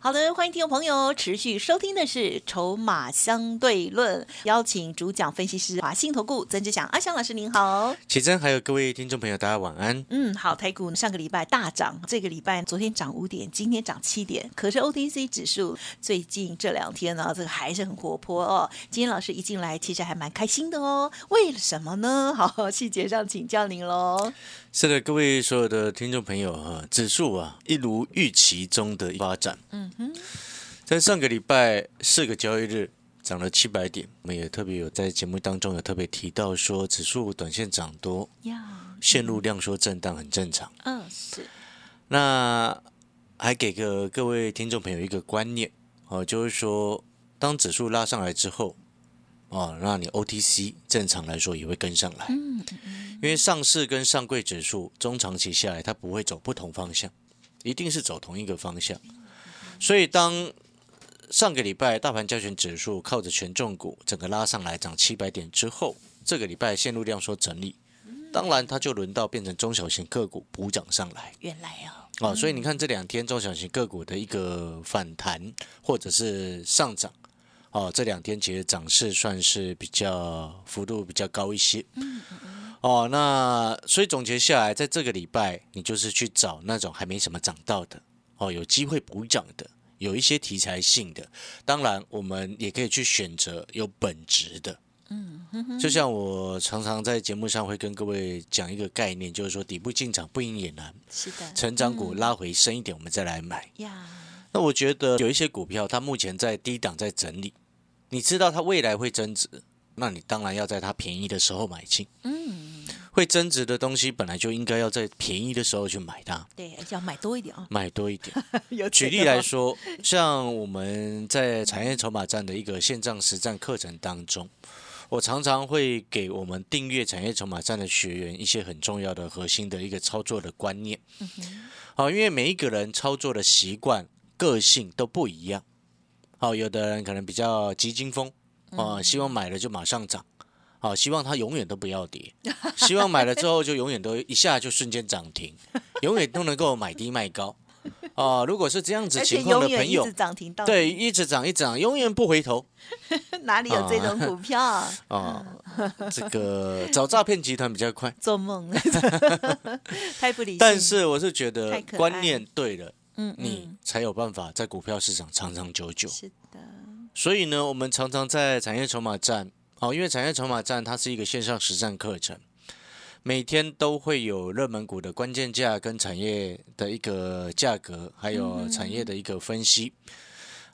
好的，欢迎听众朋友持续收听的是《筹码相对论》，邀请主讲分析师华信投顾曾志祥阿祥老师您好。启真，还有各位听众朋友，大家晚安。嗯，好，台股上个礼拜大涨，这个礼拜昨天涨五点，今天涨七点，可是 OTC 指数最近这两天呢，这个还是很活泼哦。今天老师一进来，其实还蛮开心的哦。为什么呢？好，细节上请教您喽。是的，各位所有的听众朋友哈，指数啊一如预期中的发展。嗯哼，在上个礼拜四个交易日涨了七百点，我们也特别有在节目当中有特别提到说，指数短线涨多，陷入量缩震荡很正常。嗯，是。那还给个各位听众朋友一个观念哦，就是说，当指数拉上来之后，哦，那你 OTC 正常来说也会跟上来。因为上市跟上柜指数中长期下来，它不会走不同方向，一定是走同一个方向。所以当上个礼拜大盘交权指数靠着权重股整个拉上来涨七百点之后，这个礼拜线路量缩整理，当然它就轮到变成中小型个股补涨上来。原来哦，哦，所以你看这两天中小型个股的一个反弹或者是上涨，哦，这两天其实涨势算是比较幅度比较高一些。哦，那所以总结下来，在这个礼拜，你就是去找那种还没什么涨到的，哦，有机会补涨的，有一些题材性的。当然，我们也可以去选择有本质的。嗯，就像我常常在节目上会跟各位讲一个概念，就是说底部进场不赢也难。是的，成长股拉回深一点，我们再来买。呀，那我觉得有一些股票，它目前在低档在整理，你知道它未来会增值，那你当然要在它便宜的时候买进。嗯。会增值的东西本来就应该要在便宜的时候去买它，对，要买多一点啊，买多一点。举例来说，像我们在产业筹码站的一个线上实战课程当中，我常常会给我们订阅产业筹码站的学员一些很重要的核心的一个操作的观念。好，因为每一个人操作的习惯、个性都不一样。好，有的人可能比较急惊风啊，希望买了就马上涨。好，希望它永远都不要跌，希望买了之后就永远都一下就瞬间涨停，永远都能够买低卖高。哦，如果是这样子情况的朋友，对，一直涨一涨，永远不回头。哪里有这种股票啊？这个找诈骗集团比较快，做梦，太不理性。但是我是觉得观念对了，嗯，你才有办法在股票市场长长久久。是的。所以呢，我们常常在产业筹码站。好，因为产业筹码站它是一个线上实战课程，每天都会有热门股的关键价跟产业的一个价格，还有产业的一个分析。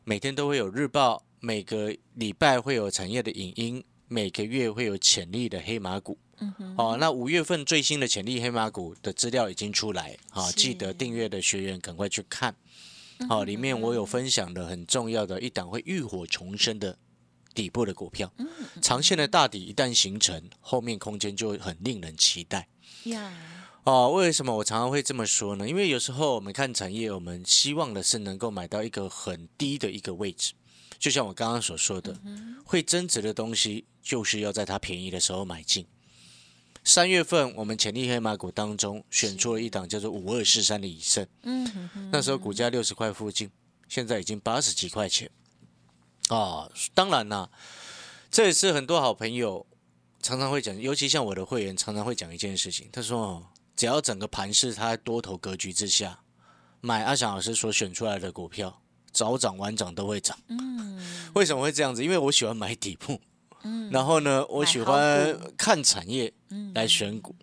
每天都会有日报，每个礼拜会有产业的影音，每个月会有潜力的黑马股。哦，那五月份最新的潜力黑马股的资料已经出来，好，记得订阅的学员赶快去看。好，里面我有分享的很重要的一档会浴火重生的。底部的股票，长线的大底一旦形成，后面空间就很令人期待。呀，哦，为什么我常常会这么说呢？因为有时候我们看产业，我们希望的是能够买到一个很低的一个位置。就像我刚刚所说的，会增值的东西，就是要在它便宜的时候买进。三月份，我们潜力黑马股当中选出了一档叫做五二四三的以盛，嗯，那时候股价六十块附近，现在已经八十几块钱。啊，当然啦，这也是很多好朋友常常会讲，尤其像我的会员常常会讲一件事情。他说，只要整个盘势它在多头格局之下，买阿翔老师所选出来的股票，早涨晚涨都会涨。嗯，为什么会这样子？因为我喜欢买底部，嗯，然后呢，我喜欢看产业来选股，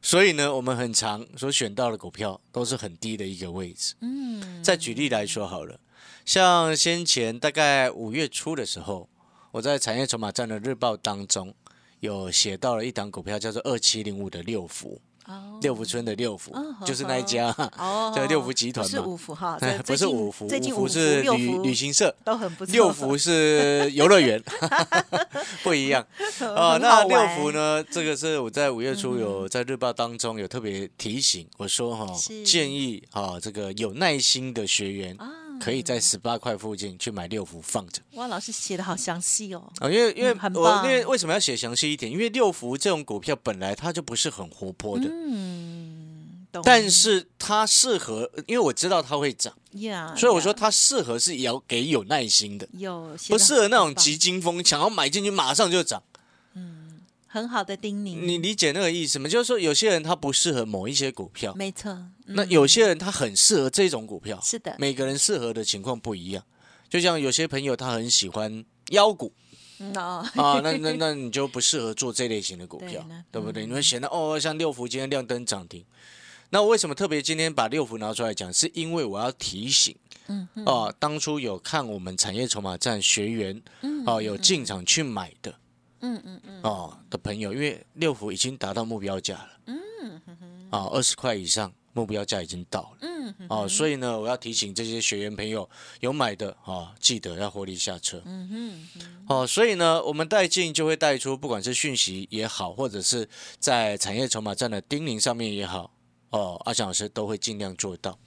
所以呢，我们很常所选到的股票都是很低的一个位置。嗯，再举例来说好了。像先前大概五月初的时候，我在产业筹码站的日报当中有写到了一档股票，叫做二七零五的六福哦。六福村的六福嗯，就是那一家，哦，叫六福集团嘛。五福哈，哎这不是五福，五福是旅旅行社，都很不错，六福是游乐园，不一样。啊。那六福呢？这个是我在五月初有在日报当中有特别提醒，我说哈，建议啊这个有耐心的学员啊，可以在十八块附近去买六福放着。哇，老师写的好详细哦，啊，因为因为嗯很我因为为什么要写详细一点？因为六福这种股票本来它就不是很活泼的，嗯，懂。但是它适合，因为我知道它会涨，呀，所以我说它适合是要给有耐心的。有不适合那种急惊风，想要买进去马上就涨。很好的叮咛，你理解那个意思吗？就是说，有些人他不适合某一些股票，没错，那嗯有些人他很适合这种股票。是的，每个人适合的情况不一样。就像有些朋友他很喜欢妖股嗯哦，啊，那那那你就不适合做这类型的股票对，对不对？嗯你会显得哦，像六福今天亮灯涨停。那我为什么特别今天把六福拿出来讲？是因为我要提醒，嗯嗯啊，当初有看我们产业筹码站学员，啊，有进场去买的，嗯嗯嗯，哦的朋友，因为六福已经达到目标价了，嗯，啊，二十块以上目标价已经到了，嗯哦，所以呢，我要提醒这些学员朋友，有买的啊，记得要获利下车，嗯哼，哦，所以呢，我们带进就会带出，不管是讯息也好，或者是在产业筹码站的叮咛上面也好，哦，阿强老师都会尽量做到。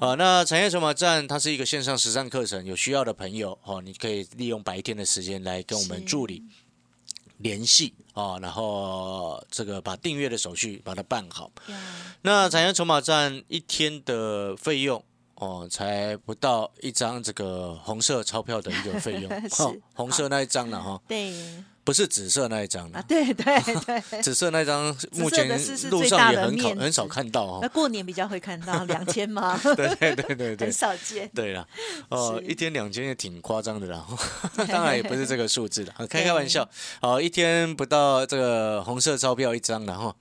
啊、那产业筹码站它是一个线上实战课程，有需要的朋友哦，你可以利用白天的时间来跟我们助理联系啊，然后这个把订阅的手续把它办好。呀，那产业筹码站一天的费用哦，才不到一张这个红色钞票的一个费用，红色那一张了哈，对不是紫色那一张啊，了。对对对，紫色那张目前路上也很少很少看到那哦。过年比较会看到 两千吗？对对对对对 很，少见，对了，哦，一天两千也挺夸张的啦，当然也不是这个数字的，开开玩笑。哦，一天不到这个红色钞票一张了哈。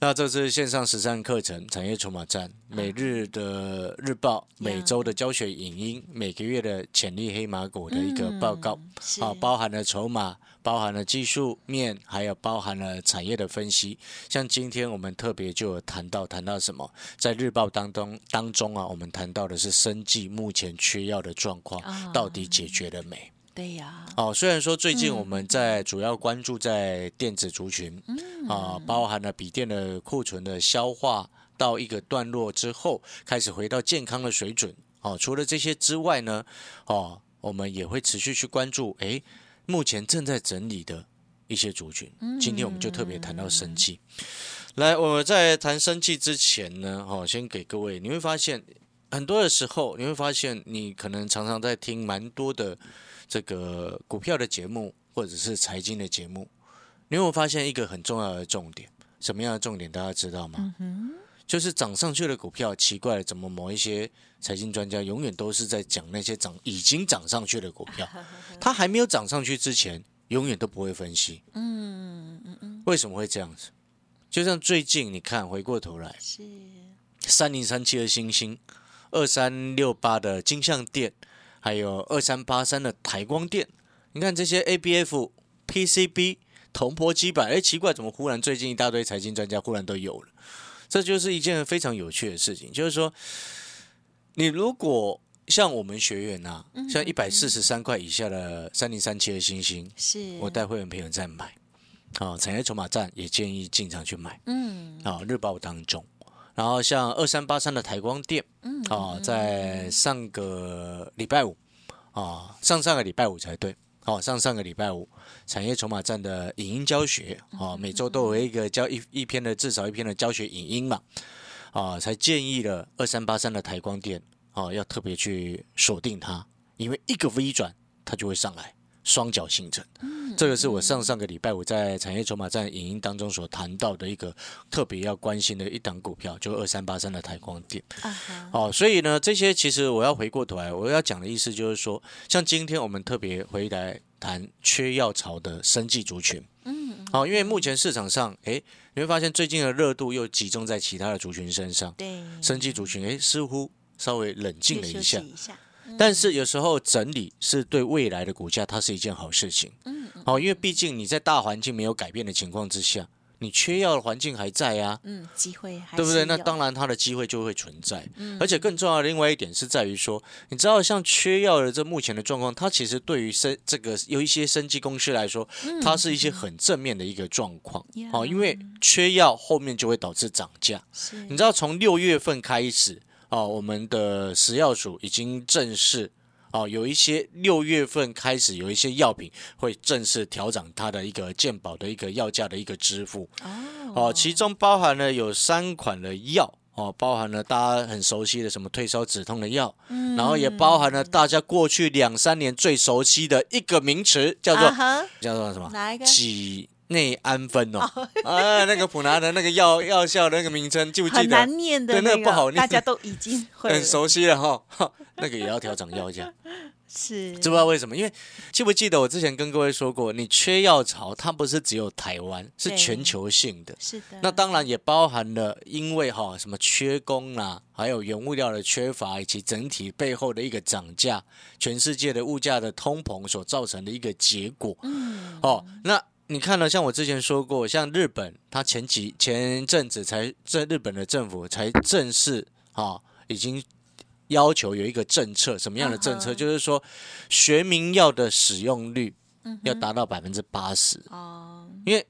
那这是线上实战课程产业筹码站，每日的日报，每周的教学影音，每个月的潜力黑马股的一个报告。嗯啊，包含了筹码，包含了技术面，还有包含了产业的分析。像今天我们特别就有谈到，谈到什么？在日报当中当中啊，我们谈到的是生计目前缺药的状况啊到底解决了没？对呀，哦，虽然说最近嗯我们在主要关注在电子族群，啊，包含了笔电的库存的消化到一个段落之后，开始回到健康的水准。哦，除了这些之外呢，哦，我们也会持续去关注，诶，目前正在整理的一些族群。今天我们就特别谈到生计。来，我在谈生计之前呢，哦，先给各位，你会发现很多的时候，你会发现你可能常常在听蛮多的这个股票的节目，或者是财经的节目，你有发现一个很重要的重点？什么样的重点？大家知道吗？就是涨上去的股票，奇怪了，怎么某一些财经专家永远都是在讲那些涨已经涨上去的股票，它还没有涨上去之前，永远都不会分析。嗯嗯嗯，为什么会这样子？就像最近你看，回过头来，是三零三七的星星，二三六八的金像店，还有二三八三的台光电，你看这些 ABF、PCB、铜箔基板，哎，奇怪，怎么忽然最近一大堆财经专家忽然都有了？这就是一件非常有趣的事情，就是说，你如果像我们学员呐、像一百四十三块以下的三零三七的星星，是，我带会员朋友在买，啊，产业筹码站也建议进场去买。嗯啊，日报当中。然后像二三八三的台光电嗯啊，在上个礼拜五啊，上上个礼拜五才对。哦，上上个礼拜五，产业筹码站的影音教学哦，每周都有一个教一一篇的至少一篇的教学影音嘛，啊，才建议了二三八三的台光电啊，要特别去锁定它，因为一个微转它就会上来，双脚形成。这个是我上上个礼拜我在产业筹码站影音当中所谈到的一个特别要关心的一档股票，就二三八三的台光电。哦，所以呢，这些其实我要回过头来，我要讲的意思就是说，像今天我们特别回来谈缺药潮的生技族群。嗯，哦，因为目前市场上，诶，你会发现最近的热度又集中在其他的族群身上，对，生技族群，诶，似乎稍微冷静了一下。一下，但是有时候整理是对未来的股价，它是一件好事情。嗯哦，因为毕竟你在大环境没有改变的情况之下，你缺药的环境还在啊，嗯，机会还对不对？那当然它的机会就会存在。嗯。而且更重要的另外一点是在于说，你知道像缺药的这目前的状况，它其实对于生这个有一些生技公司来说，它是一些很正面的一个状况。哦，因为缺药后面就会导致涨价。是。你知道从六月份开始哦，我们的食药署已经正式哦，有一些六月份开始有一些药品会正式调整它的一个健保的一个药价的一个支付哦，其中包含了有三款的药。哦，包含了大家很熟悉的什么退烧止痛的药，嗯然后也包含了大家过去两三年最熟悉的一个名词，叫做、啊叫做什么？哪一个？己内安酚哦，啊，那个普拿的那个药药效的那个名称记不记很得？难念的对那那个不好念。大家都已经很熟悉了哈，哈 那个也要调整药价，是。知不知道为什么？因为记不记得我之前跟各位说过，你缺药潮，它不是只有台湾，是全球性的。是的，那当然也包含了，因为哈什么缺工啦、还有原物料的缺乏，以及整体背后的一个涨价，全世界的物价的通膨所造成的一个结果。嗯。哦，那你看了，像我之前说过，像日本，它前几前阵子才在日本的政府才正式啊、已经要求有一个政策，什么样的政策？嗯就是说，学名药的使用率要达到百分之八十，哦。因为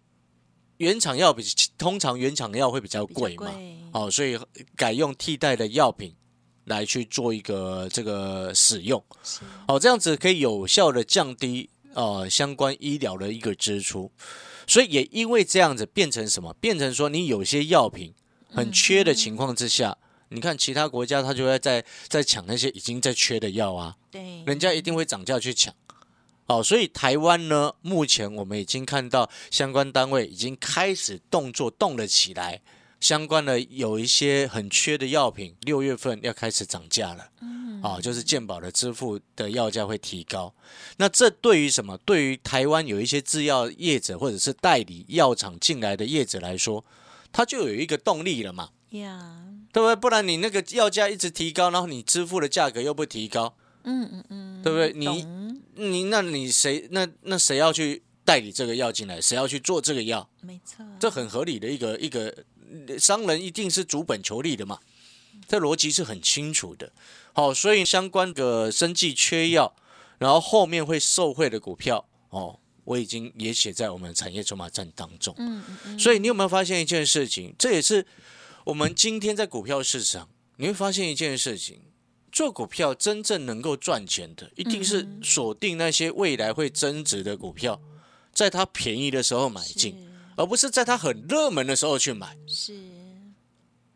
原厂药比通常原厂药会比较贵嘛，贵。哦，所以改用替代的药品来去做一个这个使用。是。哦，这样子可以有效的降低呃相关医疗的一个支出，所以也因为这样子变成什么？变成说你有些药品很缺的情况之下，你看其他国家他就会在在抢那些已经在缺的药啊，对人家一定会涨价去抢。哦，所以台湾呢，目前我们已经看到相关单位已经开始动作动了起来，相关的有一些很缺的药品，六月份要开始涨价了。嗯啊、就是健保的支付的药价会提高。那这对于什么？对于台湾有一些制药业者或者是代理药厂进来的业者来说，他就有一个动力了嘛，呀对不对？不然你那个药价一直提高，然后你支付的价格又不提高，嗯嗯嗯，对不对？你你那你谁那那谁要去代理这个药进来？谁要去做这个药？没错，这很合理的一个一个商人一定是主本求利的嘛，这逻辑是很清楚的。好，所以相关的生计缺药，然后后面会受惠的股票哦，我已经也写在我们产业筹码站当中。嗯嗯嗯，所以你有没有发现一件事情？这也是我们今天在股票市场你会发现一件事情。做股票真正能够赚钱的，一定是锁定那些未来会增值的股票，在它便宜的时候买进，而不是在它很热门的时候去买。是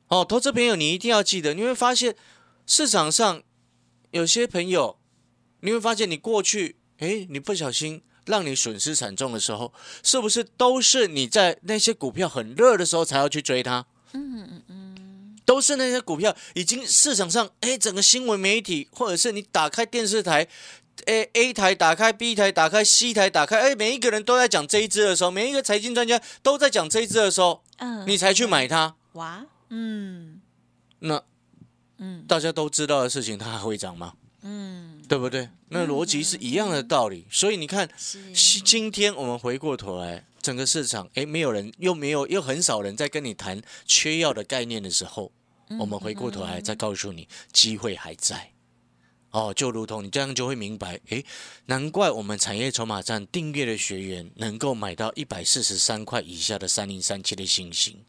哦，投资朋友，你一定要记得，你会发现市场上有些朋友，你会发现你过去，诶，你不小心让你损失惨重的时候，是不是都是你在那些股票很热的时候才要去追它？嗯嗯嗯，都是那些股票已经市场上，诶，整个新闻媒体或者是你打开电视台。诶 A 台打开，B 台打开，C 台打开，诶，每一个人都在讲这一支的时候，每一个财经专家都在讲这一支的时候，嗯，你才去买它。哇，嗯那嗯大家都知道的事情，它还会涨吗？嗯，对不对？那逻辑是一样的道理。所以你看，今天我们回过头来，整个市场，诶，没有人，又没有，又很少人在跟你谈缺药的概念的时候，我们回过头来再告诉你，机会还在。哦，就如同你这样就会明白，诶，难怪我们产业筹码站订阅的学员能够买到一百四十三块以下的三零三七的星星，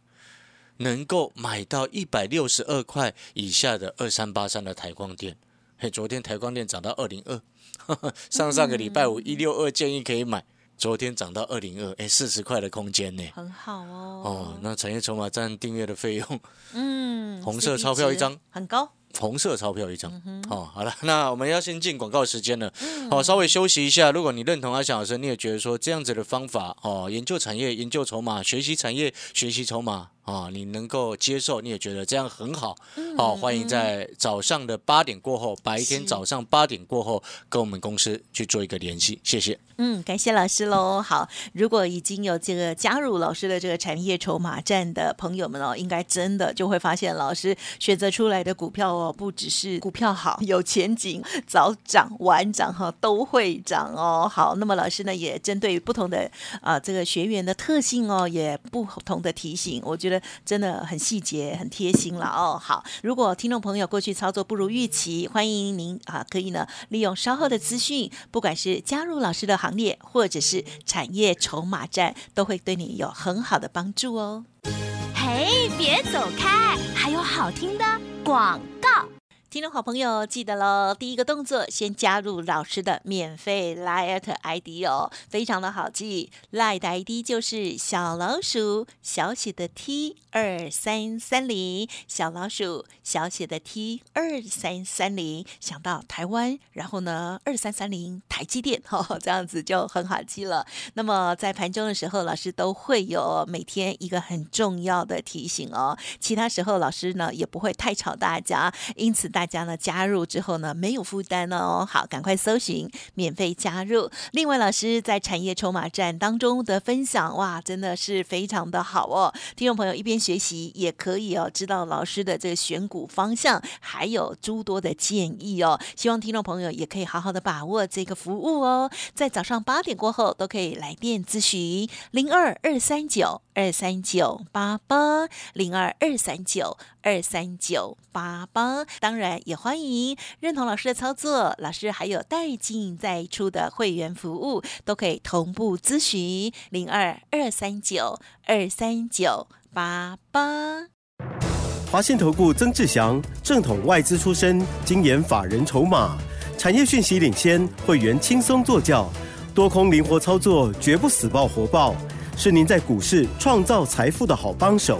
能够买到一百六十二块以下的二三八三的台光电。嘿，昨天台光电涨到二零二，上上个礼拜五一六二建议可以买，昨天涨到二零二，哎，四十块的空间呢。很好哦。哦，那产业筹码站订阅的费用，嗯，红色钞票一张很高。红色钞票一张。嗯哦，好了，那我们要先进广告时间了。好、稍微休息一下。如果你认同阿翔老师，你也觉得说这样子的方法，哦，研究产业、研究筹码、学习产业、学习筹码，啊，你能够接受，你也觉得这样很好，好，欢迎在早上的八点过后，白天早上八点过后跟我们公司去做一个联系，谢谢。嗯，感谢老师喽。好，如果已经有这个加入老师的这个产业筹码站的朋友们哦，应该真的就会发现老师选择出来的股票哦，不只是股票好、有前景、早涨晚涨哈，都会涨哦。好，那么老师呢也针对不同的啊这个学员的特性哦，也不同的提醒，我觉得真的很细节、很贴心了哦。好，如果听众朋友过去操作不如预期，欢迎您啊可以呢利用稍后的资讯，不管是加入老师的行。列或者是产业筹码战，都会对你有很好的帮助哦。嘿，别走开，还有好听的广告。听众好朋友，记得喽！第一个动作，先加入老师的免费 Line ID 哦，非常的好记。Line 的 ID 就是小老鼠小写的 T 二三三零，小老鼠小写的 T 二三三零。想到台湾，然后呢，二三三零台积电，哦，这样子就很好记了。那么在盘中的时候，老师都会有每天一个很重要的提醒哦。其他时候，老师呢也不会太吵大家，因此大大家呢加入之后呢没有负担哦，好，赶快搜寻免费加入。另外，老师在产业筹码站当中的分享，哇，真的是非常的好哦。听众朋友一边学习也可以哦，知道老师的这个选股方向，还有诸多的建议哦。希望听众朋友也可以好好的把握这个服务哦，在早上八点过后都可以来电咨询零二二三九二三九八八零二二三九。二三九八八，当然也欢迎认同老师的操作，老师还有带进再出的会员服务，都可以同步咨询零二二三九二三九八八。华信投顾曾志祥，正统外资出身，精研法人筹码，产业讯息领先，会员轻松做教，多空灵活操作，绝不死爆活爆，是您在股市创造财富的好帮手。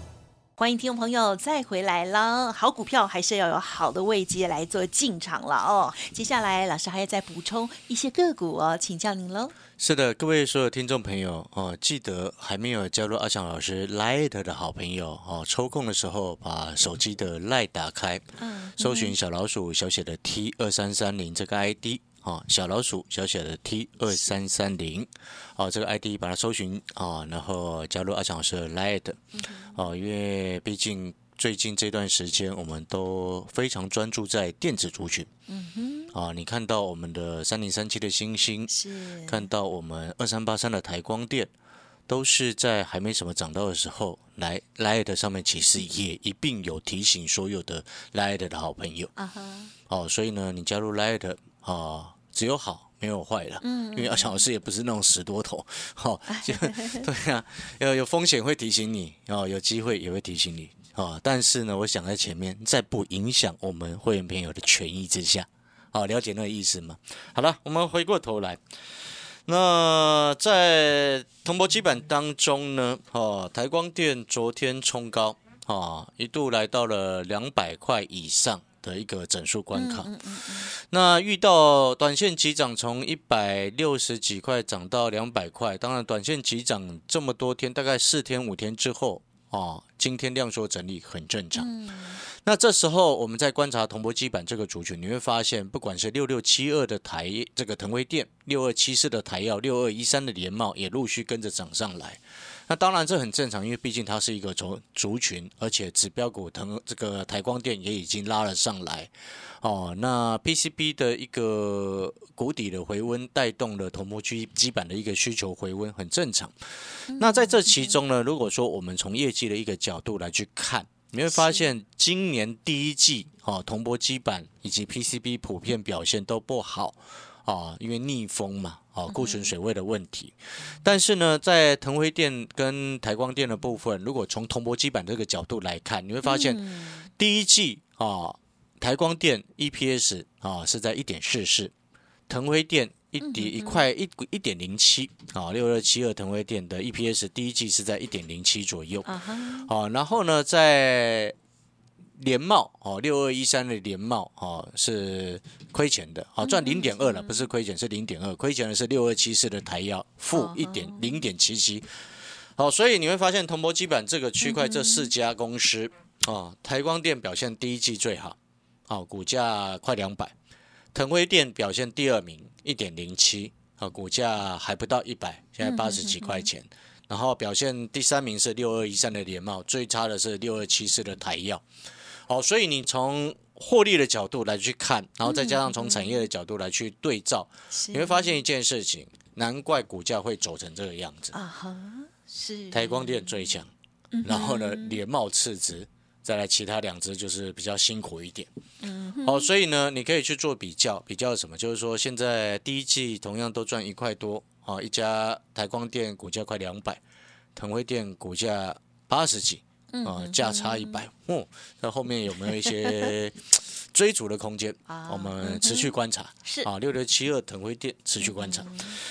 欢迎听众朋友再回来了，好股票还是要有好的位阶来做进场了哦。接下来老师还要再补充一些个股哦，请教您喽。是的，各位所有听众朋友哦，记得还没有加入阿强老师 Light 的好朋友哦，抽空的时候把手机的 Light 打开，嗯，搜寻小老鼠小写的 T 二三三零这个 ID 哦，小老鼠小写的 T 二三三零。哦，这个 ID 把它搜寻啊，然后加入阿强老师的 Light 哦，因为毕竟最近这段时间我们都非常专注在电子族群，嗯哼。啊，你看到我们的三零三七的星星，是。看到我们二三八三的台光电，都是在还没什么涨到的时候，来 Light 上面其实也一并有提醒所有的 Light 的好朋友。啊哈，哦，所以呢，你加入 Light 啊，只有好没有坏的。嗯，因为阿小老师也不是那种死多头，好，对啊，有有风险会提醒你，哦，有机会也会提醒你，啊，但是呢，我想在前面，在不影响我们会员朋友的权益之下。好，了解那个意思吗？好了，我们回过头来，那在铜箔基板当中呢，哦，台光电昨天冲高，啊，一度来到了两百块以上的一个整数关卡。那遇到短线急涨，从一百六十几块涨到两百块，当然短线急涨这么多天，大概四天五天之后，啊，今天量缩整理很正常。那这时候我们在观察铜箔基板这个族群，你会发现，不管是六六七二的台这个腾威电，六二七四的台药，六二一三的联茂，也陆续跟着涨上来。那当然这很正常，因为毕竟它是一个族族群，而且指标股腾这个台光电也已经拉了上来。哦，那 PCB 的一个谷底的回温，带动了铜箔基基板的一个需求回温，很正常。那在这其中呢，如果说我们从业绩的一个角度来去看。你会发现，今年第一季，哦，铜箔基板以及 PCB 普遍表现都不好，啊，因为逆风嘛，啊，库存水位的问题。但是呢，在腾辉电跟台光电的部分，如果从铜箔基板这个角度来看，你会发现，第一季啊，台光电 EPS 啊是在一点四四，腾辉电一底一块一一点零七啊，六二七二腾威电的 EPS 第一季是在一点零七左右。啊然后呢，在联茂哦，六二一三的联茂哦是亏钱的，好赚零点二了，不是亏钱是零点二，亏钱的是六二七四的台药负一点零点七七。好，所以你会发现铜箔基板这个区块这四家公司哦，台光电表现第一季最好，好股价快两百，腾辉电表现第二名一点零七，啊股价还不到一百，现在八十几块钱。然后表现第三名是六二一三的联茂，最差的是六二七四的台药。好，所以你从获利的角度来去看，然后再加上从产业的角度来去对照，是你会发现一件事情，难怪股价会走成这个样子。啊哈，是台光电最强，然后呢联茂次之，再来其他两只就是比较辛苦一点。嗯，好，所以呢你可以去做比较，比较什么？就是说现在第一季同样都赚一块多，啊，一家台光电股价快两百，腾辉电股价八十几，啊，价差一百，嗯，那后面有没有一些追逐的空间？啊我们持续观察。是啊，六六七二腾辉电持续观察。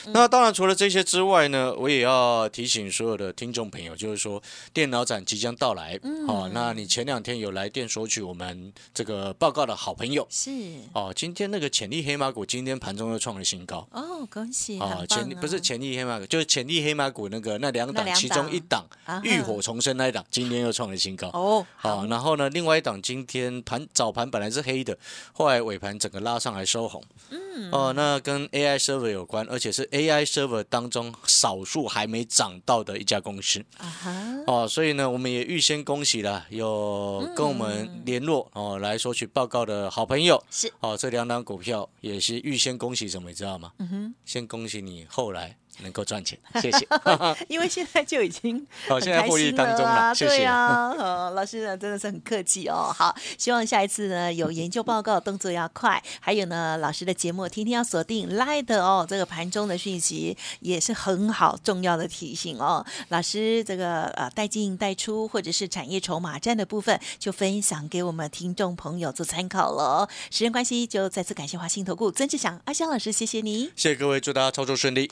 那当然，除了这些之外呢，我也要提醒所有的听众朋友，就是说电脑展即将到来。哦，那你前两天有来电索取我们这个报告的好朋友是哦，今天那个潜力黑马股今天盘中又创了新高。哦，恭喜啊，潜力不是潜力黑马股，就是潜力黑马股那个那两档，其中一档啊浴火重生那一档，今天又创了新高。哦，好，然后呢，另外一档今天盘早盘本来是黑的，后来尾盘整个拉上来收红。嗯，哦，那跟 AI server 有关，而且是 AI server 当中少数还没涨到的一家公司。啊哈，哦，所以呢，我们也预先恭喜了有跟我们联络哦来索取报告的好朋友。是哦，这两档股票也是预先恭喜什么，你知道吗？嗯哼，先恭喜你后来能够赚钱，谢谢。因为现在就已经 好，很现在获利开心当中了啊，了，谢谢。对啊，呃，老师呢真的是很客气哦。好，希望下一次呢有研究报告动作要快，还有呢老师的节目天天要锁定 Light 哦，这个盘中的讯息也是很好重要的提醒哦。老师这个呃带进带出或者是产业筹码战的部分，就分享给我们听众朋友做参考了哦。时间关系，就再次感谢华信投顾曾志祥阿香老师，谢谢你。谢谢各位，祝大家操作顺利。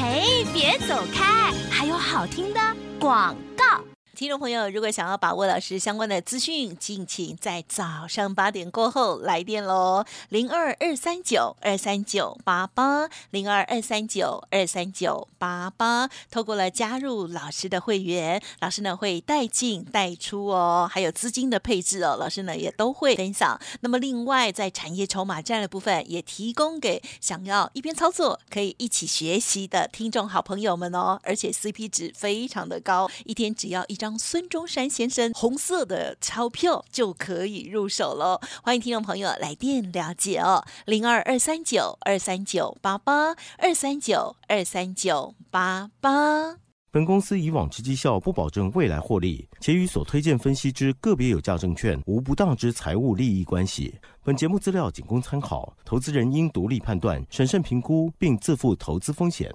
嘿，别走开，还有好听的广。听众朋友，如果想要把握老师相关的资讯，敬请在早上八点过后来电喽，零二二三九二三九八八，零二二三九二三九八八。透过了加入老师的会员，老师呢会带进带出哦，还有资金的配置哦，老师呢也都会分享。那么另外在产业筹码战的部分，也提供给想要一边操作可以一起学习的听众好朋友们哦，而且 CP 值非常的高，一天只要一张孙中山先生红色的钞票就可以入手喽。欢迎听众朋友来电了解哦，零二二三九二三九八八二三九二三九八八。本公司以往之绩效不保证未来获利，且与所推荐分析之个别有价证券无不当之财务利益关系。本节目资料仅供参考，投资人应独立判断、审慎评估，并自负投资风险。